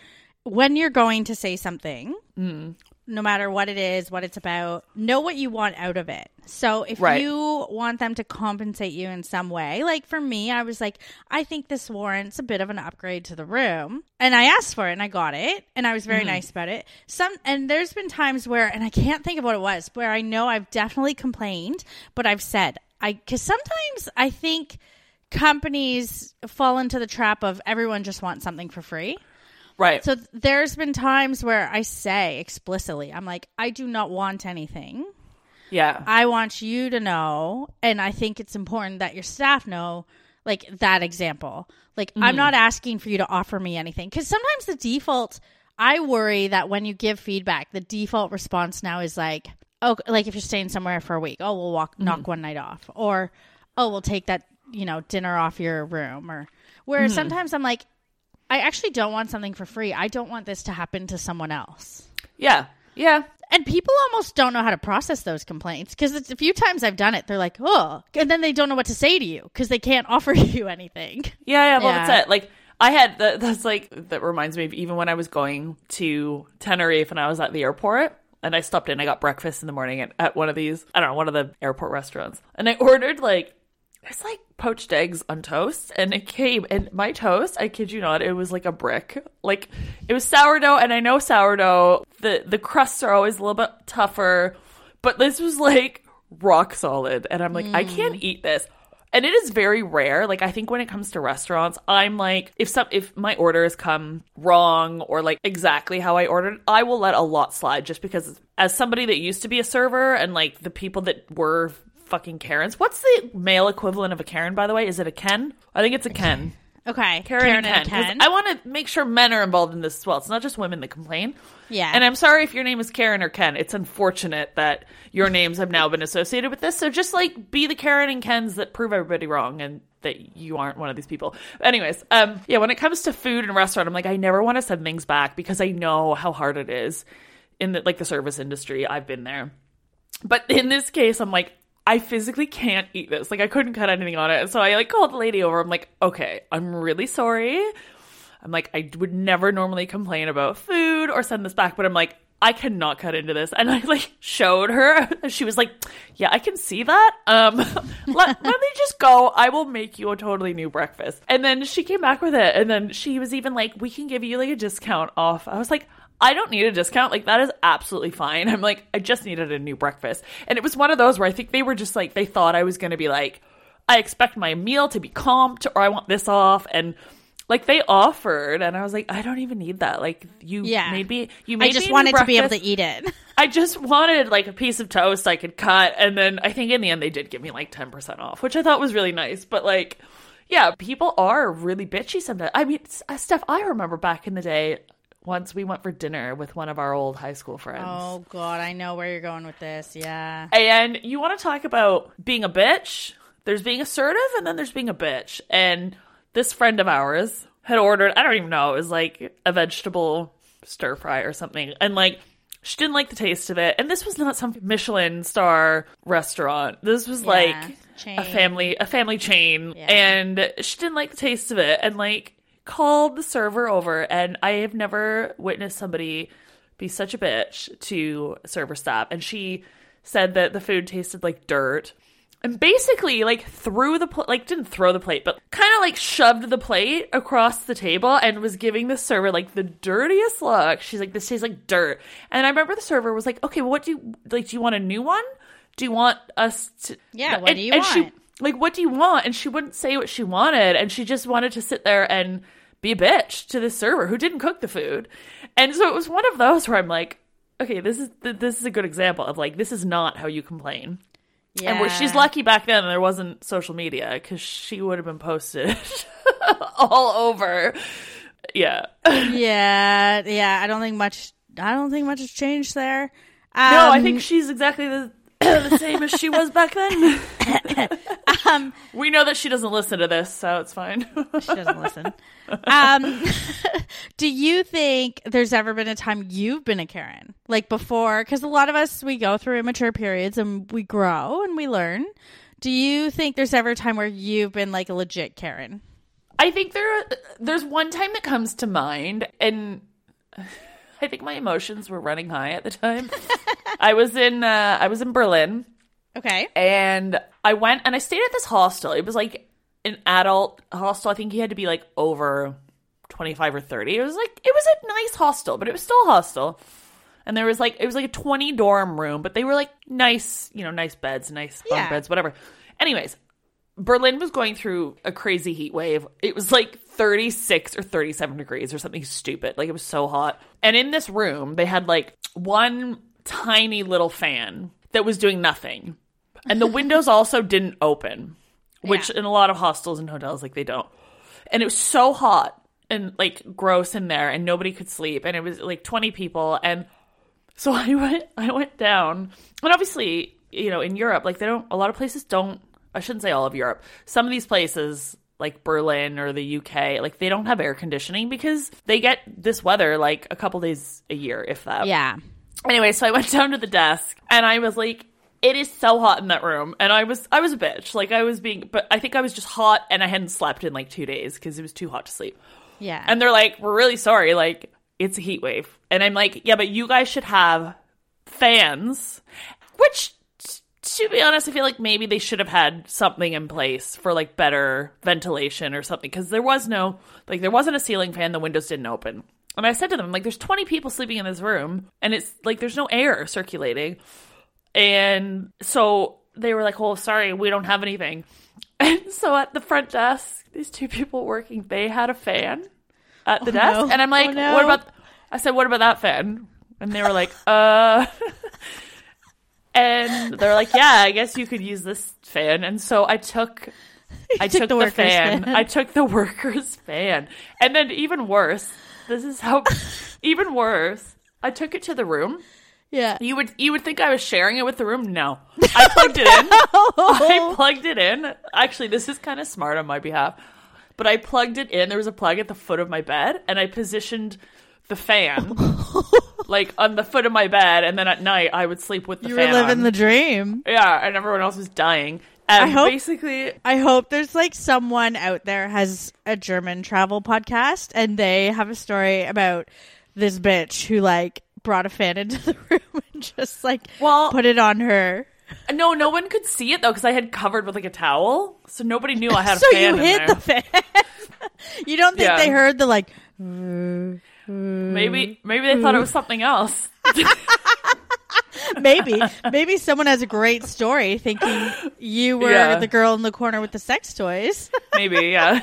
S2: when you're going to say something, mm-hmm. no matter what it is, what it's about, know what you want out of it. So if
S1: Right.
S2: you want them to compensate you in some way, like for me, I was like, I think this warrants a bit of an upgrade to the room. And I asked for it and I got it and I was very mm-hmm. nice about it. Some and there's been times where and I can't think of what it was, where I know I've definitely complained, but I've said I cuz sometimes I think companies fall into the trap of everyone just wants something for free.
S1: Right.
S2: So th- there's been times where I say explicitly, I'm like, I do not want anything.
S1: yeah.
S2: I want you to know, and I think it's important that your staff know, like that example. Like, I'm mm-hmm. not asking for you to offer me anything because sometimes the default, I worry that when you give feedback, the default response now is like, oh, like if you're staying somewhere for a week, oh, we'll walk, mm-hmm. knock one night off, or oh, we'll take that, you know, dinner off your room, or where mm-hmm. sometimes I'm like, I actually don't want something for free. I don't want this to happen to someone else.
S1: yeah. Yeah.
S2: And people almost don't know how to process those complaints because it's a few times I've done it. They're like, oh, and then they don't know what to say to you because they can't offer you anything.
S1: Yeah, yeah, well,
S2: Yeah.
S1: that's it. Like, I had that. That's like that reminds me of even when I was going to Tenerife and I was at the airport and I stopped in. I got breakfast in the morning at, at one of these. I don't know, one of the airport restaurants, and I ordered like it's like poached eggs on toast, and it came and my toast. I kid you not, it was like a brick. Like it was sourdough, and I know sourdough. The the crusts are always a little bit tougher, but this was like rock solid. And I'm like, I can't
S2: Mm.
S1: eat this. And it is very rare. Like I think when it comes to restaurants, I'm like if some if my orders come wrong or like exactly how I ordered, I will let a lot slide just because as somebody that used to be a server and like the people that were fucking Karens. What's the male equivalent of a Karen by the way? Is it a Ken? I think it's a Ken.
S2: Okay.
S1: Karen, and Ken.
S2: Ken.
S1: I want to make sure men are involved in this as well. It's not just women that complain.
S2: Yeah.
S1: And I'm sorry if your name is Karen or Ken. It's unfortunate that your names have now been associated with this. So just like be the Karen and Kens that prove everybody wrong and that you aren't one of these people. Anyways, um, yeah, when it comes to food and restaurant, I'm like, I never want to send things back because I know how hard it is in the like the service industry. I've been there. But in this case, I'm like, I physically can't eat this. Like I couldn't cut anything on it. So I like called the lady over. I'm like, okay, I'm really sorry. I'm like, I would never normally complain about food or send this back, but I'm like, I cannot cut into this. And I like showed her. She was like, Yeah, I can see that. Um let, let me just go. I will make you a totally new breakfast. And then she came back with it. And then she was even like, We can give you like a discount off. I was like, I don't need a discount. Like that is absolutely fine. I'm like, I just needed a new breakfast. And it was one of those where I think they were just like they thought I was gonna be like, I expect my meal to be comped or I want this off and like they offered and I was like, I don't even need that. Like you
S2: Yeah.
S1: made me you made
S2: I just
S1: me a new
S2: wanted to be able to eat it.
S1: I just wanted like a piece of toast I could cut, and then I think in the end they did give me like ten percent off, which I thought was really nice. But like, yeah, people are really bitchy sometimes. I mean, uh, Steph, I remember back in the day, once we went for dinner with one of our old high school friends.
S2: Oh god, I know where you're going with this. Yeah.
S1: And you want to talk about being a bitch? There's being assertive and then there's being a bitch. And this friend of ours had ordered, I don't even know, it was like a vegetable stir fry or something. And like, she didn't like the taste of it. And this was not some Michelin star restaurant. This was like
S2: chain.
S1: a family a family chain. And she didn't like the taste of it and like called the server over and I have never witnessed somebody be such a bitch to server staff. And she said that the food tasted like dirt. And basically, like threw the pl- like didn't throw the plate, but kind of like shoved the plate across the table and was giving the server like the dirtiest look. She's like, "This tastes like dirt." And I remember the server was like, "Okay, well, what do you like? Do you want a new one? Do you want us to?"
S2: Yeah, what
S1: and-
S2: do you
S1: and She,
S2: want?
S1: Like, what do you want? And she wouldn't say what she wanted, and she just wanted to sit there and be a bitch to the server who didn't cook the food. And so it was one of those where I'm like, okay, this is this is a good example of like this is not how you complain. And where she's lucky back then there wasn't social media because she would have been posted all over. Yeah.
S2: yeah, yeah. I don't think much. I don't think much has changed there. Um,
S1: no, I think she's exactly the, the same as she was back then.
S2: Um,
S1: we know that she doesn't listen to this, so it's fine.
S2: she doesn't listen. Um, do you think there's ever been a time you've been a Karen, like before? Because a lot of us we go through immature periods and we grow and we learn. Do you think there's ever a time where you've been like a legit Karen?
S1: I think there there's one time that comes to mind, and I think my emotions were running high at the time. I was in uh, I was in Berlin.
S2: Okay.
S1: And I went and I stayed at this hostel. It was like an adult hostel. I think you had to be like over 25 or 30. It was like it was a nice hostel, but it was still a hostel. And there was like it was like a 20 dorm room, but they were like nice, you know, nice beds, nice bunk
S2: Yeah.
S1: beds, whatever. Anyways, Berlin was going through a crazy heat wave. It was like 36 or 37 degrees or something stupid. Like it was so hot. And in this room, they had like one tiny little fan that was doing nothing. And the windows also didn't open, which in a lot of hostels and hotels, like they don't. And it was so hot and like gross in there, and nobody could sleep. And it was like 20 people. And so I went, I went down, and obviously, you know, in Europe, like they don't. A lot of places don't. I shouldn't say all of Europe. Some of these places, like Berlin or the UK, like they don't have air conditioning because they get this weather like a couple days a year, if that.
S2: Yeah.
S1: Anyway, so I went down to the desk and I was like, it is so hot in that room. And I was I was a bitch. Like I was being but I think I was just hot and I hadn't slept in like two days because it was too hot to sleep.
S2: Yeah.
S1: And they're like, We're really sorry, like, it's a heat wave. And I'm like, Yeah, but you guys should have fans. Which to be honest, I feel like maybe they should have had something in place for like better ventilation or something because there was no like there wasn't a ceiling fan, the windows didn't open. And I said to them, like, there's 20 people sleeping in this room, and it's like there's no air circulating. And so they were like, "Oh, sorry, we don't have anything." And so at the front desk, these two people working, they had a fan at the
S2: Oh,
S1: desk,
S2: no.
S1: and I'm like,
S2: Oh, no.
S1: "What about?" I said, "What about that fan?" And they were like, "Uh." And they're like, "Yeah, I guess you could use this fan." And so I took, I
S2: took
S1: took,
S2: the
S1: the, fan.
S2: fan.
S1: I took the worker's fan, and then even worse. This is how, even worse. I took it to the room.
S2: Yeah.
S1: You would you would think I was sharing it with the room. No, I plugged it in. I plugged it in. Actually, this is kind of smart on my behalf, but I plugged it in. There was a plug at the foot of my bed, and I positioned the fan like on the foot of my bed, and then at night I would sleep with the fan.
S2: You were
S1: fan.
S2: living
S1: on.
S2: the dream.
S1: yeah, and everyone else was dying. And
S2: I hope-
S1: basically,
S2: I hope there's like someone out there has a German travel podcast and they have a story about this bitch who like brought a fan into the room and just like
S1: Well-
S2: put it on her.
S1: no, no one could see it though because I had covered with like a towel, so nobody knew I had a
S2: so
S1: fan
S2: you
S1: in
S2: hid the fan. you don't think
S1: Yeah.
S2: they heard the like
S1: Maybe hmm. maybe they thought it was hmm. something else.
S2: maybe maybe someone has a great story thinking you were
S1: Yeah.
S2: the girl in the corner with the sex toys.
S1: Maybe yeah.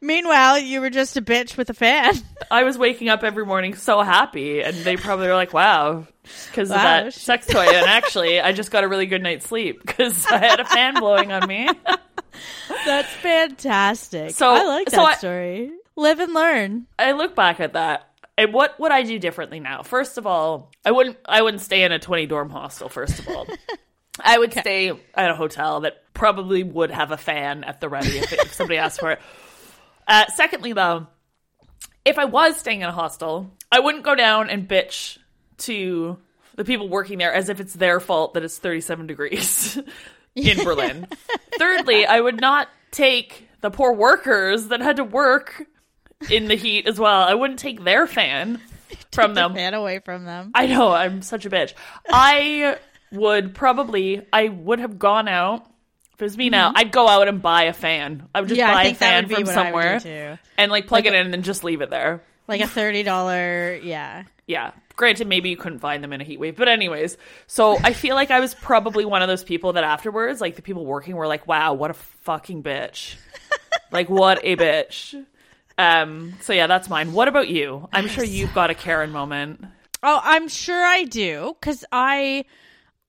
S2: Meanwhile, you were just a bitch with a fan.
S1: I was waking up every morning so happy, and they probably were like, "Wow," because
S2: Wow,
S1: of that sex toy. And actually, I just got a really good night's sleep because I had a fan blowing on me.
S2: That's fantastic.
S1: So-
S2: I like that
S1: so I-
S2: story. Live and learn.
S1: I look back at that, and what would I do differently now? First of all, I wouldn't. I wouldn't stay in a twenty dorm hostel. First of all. I would stay at a hotel that probably would have a fan at the ready if, if somebody asked for it. Uh, secondly, though, if I was staying in a hostel, I wouldn't go down and bitch to the people working there as if it's their fault that it's 37 degrees in Berlin. Thirdly, I would not take the poor workers that had to work in the heat as well. I wouldn't take their fan from them.
S2: Fan away from them.
S1: I know, I'm such a bitch. I would probably, I would have gone out. If it was me now, I'd go out and buy a fan. I would just
S2: Mm-hmm. Yeah,
S1: buy a fan from
S2: what I would do
S1: somewhere and like plug it in and then just leave it there.
S2: Like a thirty dollar, yeah.
S1: Yeah. Granted, maybe you couldn't find them in a heat wave, but anyways. So I feel like I was probably one of those people that afterwards, like the people working were like, "Wow, what a fucking bitch! like what a bitch." Um. So yeah, that's mine. What about you? I'm sure you've got a Karen moment.
S2: Oh, I'm sure I do cuz I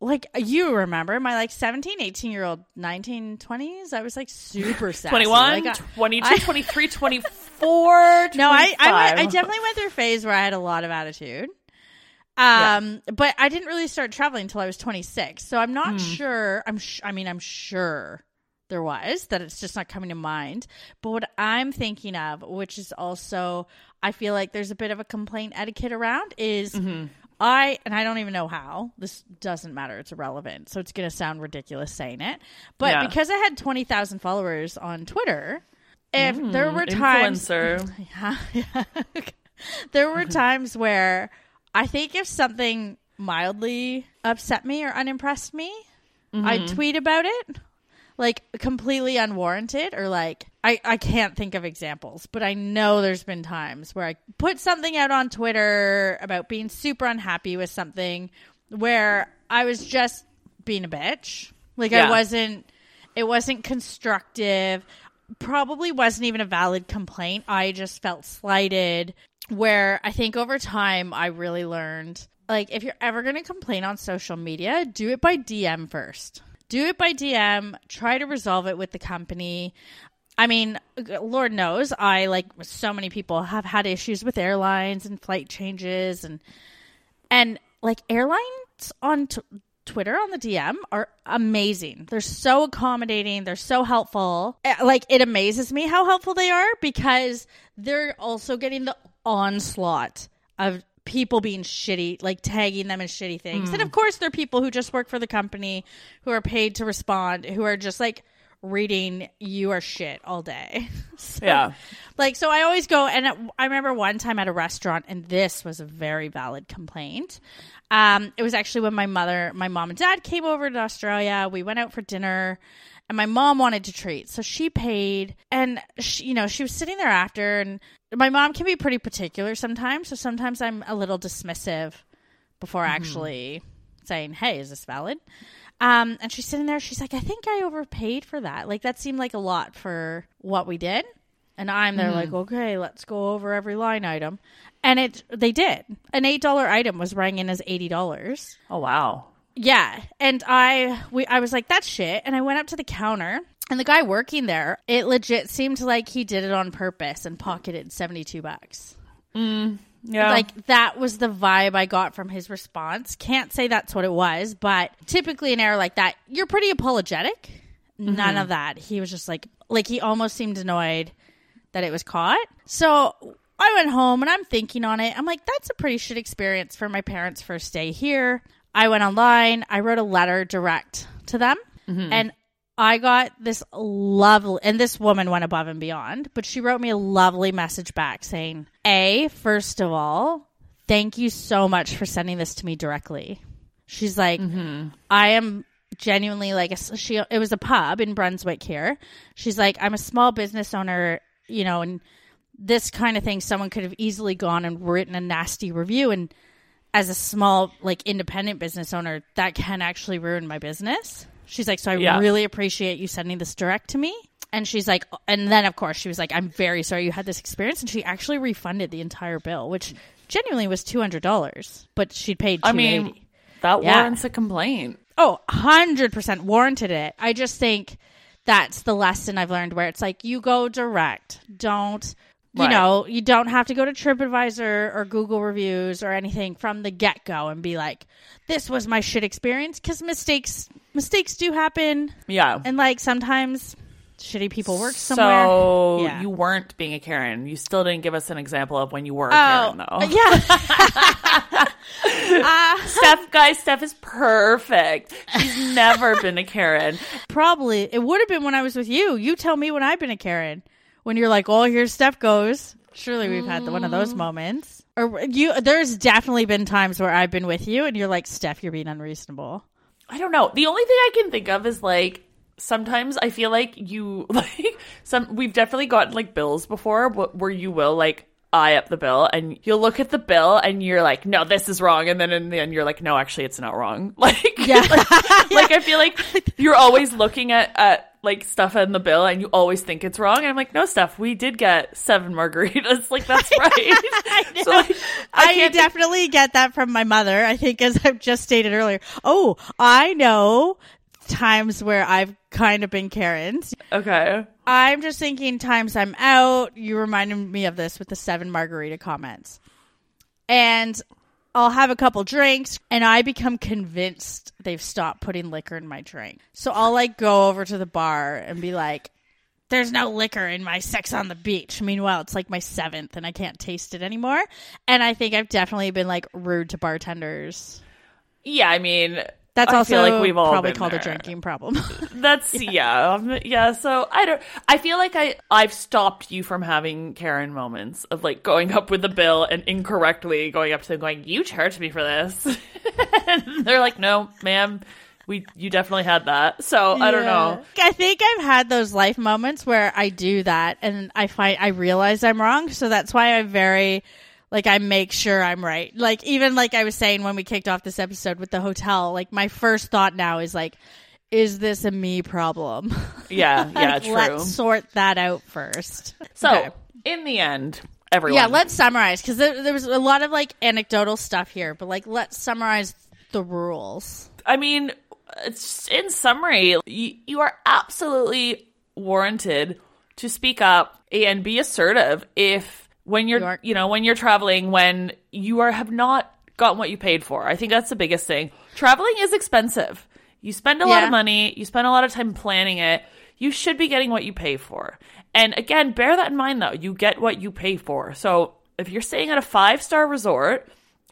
S2: like you remember my like 17, 18 year old 1920s, I was like super sassy.
S1: 21,
S2: Like, I-
S1: 22,
S2: I-
S1: 23, 24,
S2: No, I, I I definitely went through a phase where I had a lot of attitude. Um, but I didn't really start traveling until I was 26. So I'm not sure. I'm sh- I mean, I'm sure there was that it's just not coming to mind. But what I'm thinking of, which is also I feel like there's a bit of a complaint etiquette around is
S1: Mm-hmm.
S2: I and I don't even know how. This doesn't matter. It's irrelevant. So it's going to sound ridiculous saying it. But
S1: Yeah.
S2: because I had 20,000 followers on Twitter, if there were times
S1: Influencer.
S2: yeah, yeah. there were times where I think if something mildly upset me or unimpressed me, I'd tweet about it. Like completely unwarranted or like I, I can't think of examples, but I know there's been times where I put something out on Twitter about being super unhappy with something where I was just being a bitch. Like I wasn't it wasn't constructive. Probably wasn't even a valid complaint. I just felt slighted where i think over time i really learned like if you're ever going to complain on social media do it by dm first do it by dm try to resolve it with the company I mean, Lord knows, I like so many people have had issues with airlines and flight changes and and like airlines on t- Twitter on the DM are amazing. They're so accommodating. They're so helpful. Eh, Like it amazes me how helpful they are because they're also getting the onslaught of people being shitty, like tagging them in shitty things. And of course, there are people who just work for the company who are paid to respond, who are just like reading you are shit all day. So-
S1: Yeah.
S2: like so i always go and it- i remember one time at a restaurant and this was a very valid complaint um it was actually when my mother my mom and dad came over to australia we went out for dinner and my mom wanted to treat so she paid and she, you know she was sitting there after and my mom can be pretty particular sometimes so sometimes i'm a little dismissive before actually saying hey is this valid Um, and she's sitting there. She's like, I think I overpaid for that. Like that seemed like a lot for what we did. And I'm there like, okay, let's go over every line item. And it they did. An eight dollar item was rang in as eighty dollars.
S1: Oh wow.
S2: Yeah, and I we I was like that's shit, and I went up to the counter, and the guy working there, it legit seemed like he did it on purpose and pocketed seventy two bucks.
S1: Mm, Yeah.
S2: Like that was the vibe I got from his response. Can't say that's what it was, but typically an error like that, you're pretty apologetic. None of that. He was just like like he almost seemed annoyed that it was caught. So I went home and I'm thinking on it. I'm like, that's a pretty shit experience for my parents' first day here. I went online, I wrote a letter direct to them, and I got this lovely, and this woman went above and beyond, but she wrote me a lovely message back saying, A, first of all, thank you so much for sending this to me directly. She's like, I am genuinely like, a, she, it was a pub in Brunswick here. She's like, I'm a small business owner, you know, and this kind of thing, someone could have easily gone and written a nasty review. And as a small, like, independent business owner, that can actually ruin my business. She's like, so I
S1: Yeah.
S2: really appreciate you sending this direct to me. And she's like, and then of course she was like, I'm very sorry you had this experience. And she actually refunded the entire bill, which genuinely was two hundred dollars, but she'd paid two
S1: I mean, that
S2: Yeah.
S1: warrants a complaint.
S2: Oh, 100% warranted it. I just think that's the lesson I've learned where it's like you go direct. Don't you
S1: Right.
S2: know, you don't have to go to TripAdvisor or Google reviews or anything from the get-go and be like this was my shit experience cuz mistakes mistakes do happen
S1: Yeah.
S2: and like sometimes shitty people work somewhere.
S1: So
S2: Yeah.
S1: you weren't being a Karen. You still didn't give us an example of when you were a
S2: Oh,
S1: Karen, though.
S2: Uh, yeah.
S1: Uh, Steph, guys, Steph is perfect. She's never been a Karen.
S2: Probably. It would have been when I was with you. You tell me when I've been a Karen. When you're like, oh, here's Steph goes. Surely we've had the, one of those mm. moments. Or you, there's definitely been times where I've been with you and you're like, Steph, you're being unreasonable.
S1: I don't know. The only thing I can think of is like sometimes I feel like you like some. We've definitely gotten like bills before, where you will like eye up the bill and you'll look at the bill and you're like, no, this is wrong, and then in the end you're like, no, actually, it's not wrong. Like,
S2: Yeah.
S1: like, like, I feel like you're always looking at at like stuff in the bill and you always think it's wrong. And I'm like, no, Steph, we did get seven margaritas. Like that's right. so like,
S2: I,
S1: think-
S2: definitely get that from my mother. I think, as I've just stated earlier. Oh, I know times where I've kind of been Karen's.
S1: okay.
S2: I'm just thinking times I'm out. You reminded me of this with the seven margarita comments. And I'll have a couple drinks and I become convinced they've stopped putting liquor in my drink. So I'll like go over to the bar and be like, there's no liquor in my sex on the beach. Meanwhile, it's like my seventh and I can't taste it anymore. And I think I've definitely been like rude to bartenders.
S1: Yeah, I mean,
S2: That's
S1: I
S2: also
S1: feel like we've all
S2: probably called
S1: there.
S2: a drinking problem.
S1: That's yeah, um, yeah. So I don't. I feel like I I've stopped you from having Karen moments of like going up with the bill and incorrectly going up to them going, "You charged me for this," and they're like, "No, ma'am, we you definitely had that." So I don't know.
S2: I think I've had those life moments where I do that and I find I realize I'm wrong. So that's why I'm very like I make sure I'm right. Like even like I was saying when we kicked off this episode with the hotel, like my first thought now is like, is this a me problem?
S1: Yeah, yeah,
S2: Like,
S1: true.
S2: Let's sort that out first.
S1: So
S2: Okay.
S1: in the end, everyone,
S2: yeah, let's summarize because there, there was a lot of like anecdotal stuff here, but like let's summarize the rules.
S1: I mean, it's in summary, you, you are absolutely warranted to speak up and be assertive if when you're
S2: You
S1: you know when you're traveling when you are have not gotten what you paid for. I think that's the biggest thing. Traveling is expensive. You spend a lot of money, you spend a lot of time planning it. You should be getting what you pay for. And again, bear that in mind though. You get what you pay for. So, if you're staying at a 5-star resort,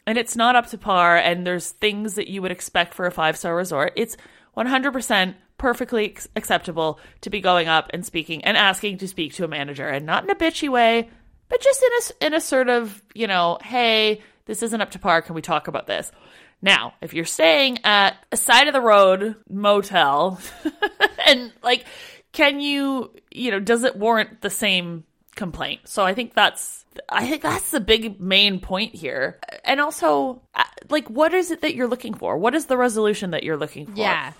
S1: and it's not up to par and there's things that you would expect for a five star resort it's 100% perfectly acceptable to be going up and speaking and asking to speak to a manager and not in a bitchy way but just in a, in a sort of you know hey this isn't up to par. Can we talk about this? Now if you're staying at a side of the road motel and like can you you know does it warrant the same complaint? So i think that's i think that's the big main point here. And also uh, like what is it that you're looking for? What is the resolution that you're looking for?
S2: Yeah.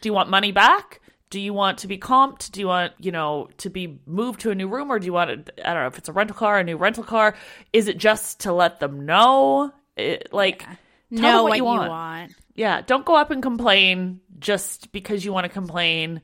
S1: Do you want money back? Do you want to be comped? Do you want, you know, to be moved to a new room or do you want to, I don't know, if it's a rental car, a new rental car? Is it just to let them know? It, like, tell them
S2: know
S1: what,
S2: what
S1: you
S2: you
S1: want.
S2: want.
S1: Yeah, don't go up and complain just because you want to complain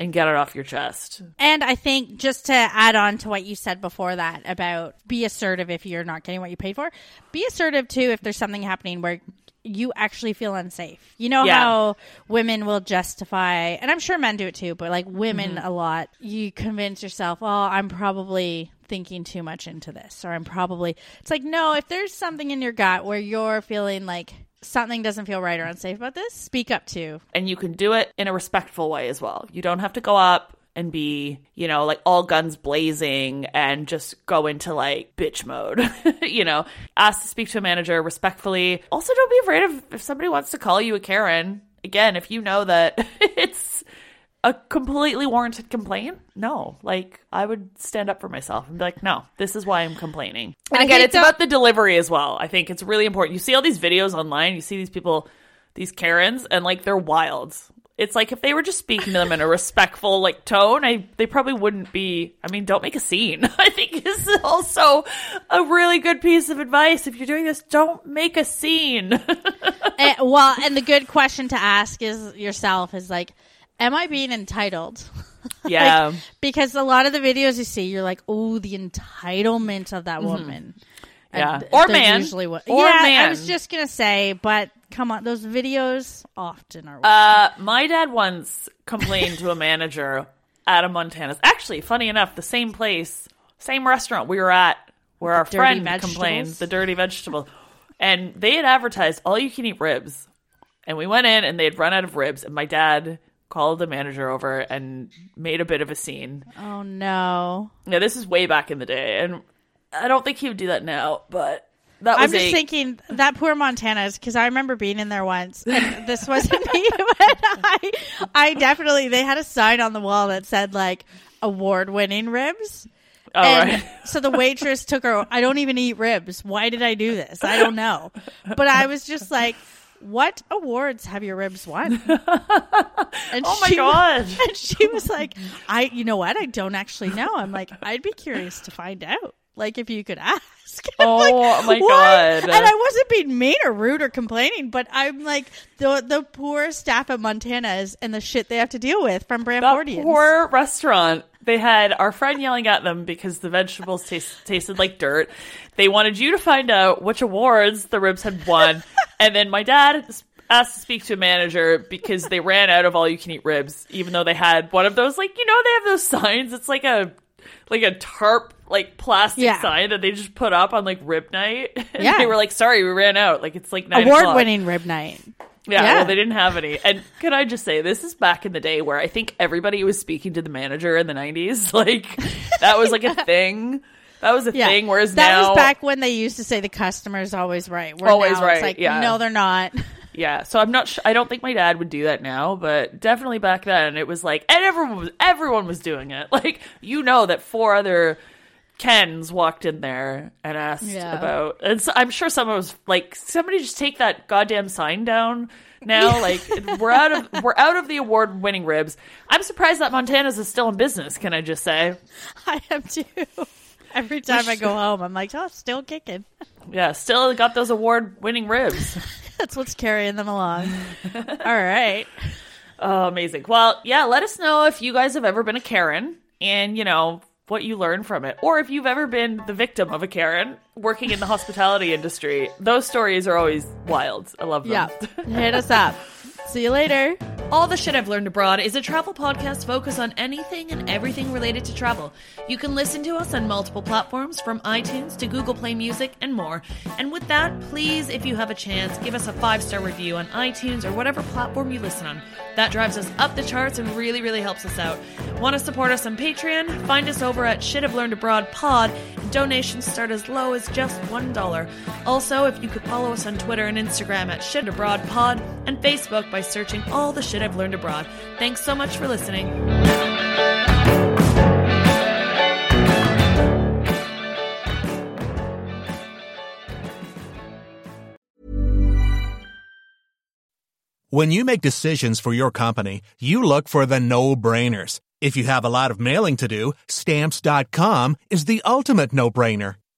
S1: and get it off your chest.
S2: And I think just to add on to what you said before that about be assertive if you're not getting what you paid for, be assertive too if there's something happening where you actually feel unsafe. You know
S1: Yeah.
S2: how women will justify, and I'm sure men do it too, but like women
S1: Mm-hmm.
S2: a lot, you convince yourself, oh, I'm probably thinking too much into this, or I'm probably. It's like, no, if there's something in your gut where you're feeling like something doesn't feel right or unsafe about this, speak up too.
S1: and you can do it in a respectful way as well. You don't have to go up and be, you know, like all guns blazing and just go into like bitch mode. you know, ask to speak to a manager respectfully. Also, don't be afraid of if somebody wants to call you a Karen. Again, if you know that it's a completely warranted complaint, no. Like, I would stand up for myself and be like, no, this is why I'm complaining. And again, it's
S2: that-
S1: about the delivery as well. I think it's really important. You see all these videos online, you see these people, these Karens, and like they're wild. It's like if they were just speaking to them in a respectful like tone, I they probably wouldn't be. I mean, don't make a scene. I think is also a really good piece of advice. If you're doing this, don't make a scene.
S2: Eh, well, and the good question to ask is yourself is like, am I being entitled?
S1: yeah,
S2: Like, because a lot of the videos you see, you're like, oh, the entitlement of that woman.
S1: Mm-hmm. Yeah.
S2: And
S1: Or man.
S2: Usually what,
S1: Or
S2: yeah, I was just gonna say, but come on, those videos often are.
S1: Uh, my dad once complained to a manager at a Montana's. Actually, funny enough, the same place, same restaurant we were at, where our friend
S2: vegetables?
S1: complained the dirty vegetable, and they had advertised all you can eat ribs, and we went in and they had run out of ribs, and my dad called the manager over and made a bit of a scene.
S2: oh no,
S1: Yeah, this is way back in the day, and I don't think he would do that now, but that was
S2: I'm just
S1: a-
S2: thinking that poor Montana's because I remember being in there once, and this wasn't me, but I, I definitely they had a sign on the wall that said like award-winning ribs.
S1: Oh,
S2: and
S1: right.
S2: so the waitress took her. I don't even eat ribs. Why did I do this? I don't know. But I was just like, "What awards have your ribs won?" And
S1: Oh my
S2: she
S1: God.
S2: And she was like, "I, you know what? I don't actually know." I'm like, "I'd be curious to find out. Like, if you could ask."
S1: Oh,
S2: like,
S1: my
S2: "What?"
S1: God.
S2: And I wasn't being mean or rude or complaining, but I'm like the the poor staff at Montana's and the shit they have to deal with from
S1: that
S2: Bramfordians.
S1: poor restaurant. They had our friend yelling at them because the vegetables taste, tasted like dirt. They wanted you to find out which awards the ribs had won, and then my dad asked to speak to a manager because they ran out of all you can eat ribs, even though they had one of those like you know they have those signs. It's like a like a tarp like plastic
S2: Yeah.
S1: sign that they just put up on like rib night. And
S2: Yeah.
S1: they were like, sorry, we ran out. Like it's like nine
S2: award winning rib night.
S1: Yeah,
S2: Yeah.
S1: well, they didn't have any. And can I just say, this is back in the day where I think everybody was speaking to the manager in the 90s. Like, that was like a thing. That was a
S2: Yeah.
S1: thing. Whereas
S2: that
S1: now.
S2: was back when they used to say the customer's always right. Where
S1: Always right,
S2: It's like,
S1: yeah.
S2: no, they're not.
S1: Yeah, so I'm not sure. I don't think my dad would do that now, but definitely back then it was like, and everyone was, everyone was doing it. Like, you know that four other Kens walked in there and asked
S2: Yeah.
S1: about, and so I'm sure someone was like, somebody just take that goddamn sign down now. Like, we're out of we're out of the award winning ribs. I'm surprised that Montana's is still in business. Can I just say?
S2: I am too. Every time I go home, I'm like, oh, still kicking.
S1: Yeah, still got those award winning ribs.
S2: That's what's carrying them along. All right.
S1: Oh, amazing. Well, yeah, let us know if you guys have ever been a Karen and, you know, what you learned from it. Or if you've ever been the victim of a Karen working in the hospitality industry. Those stories are always wild. I love them.
S2: Yeah. Hit us up. See you later.
S6: All the Shit I've Learned Abroad is a travel podcast focused on anything and everything related to travel. You can listen to us on multiple platforms from iTunes to Google Play Music and more. And with that, please, if you have a chance, give us a five star review on iTunes or whatever platform you listen on. That drives us up the charts and really, really helps us out. Want to support us on Patreon? Find us over at Shit I've Learned Abroad Pod. Donations start as low as just $1. Also, if you could follow us on Twitter and Instagram at Shit Abroad Pod and Facebook by searching all the shit I've learned abroad. Thanks so much for listening.
S7: When you make decisions for your company, you look for the no-brainers. If you have a lot of mailing to do, stamps.com is the ultimate no-brainer.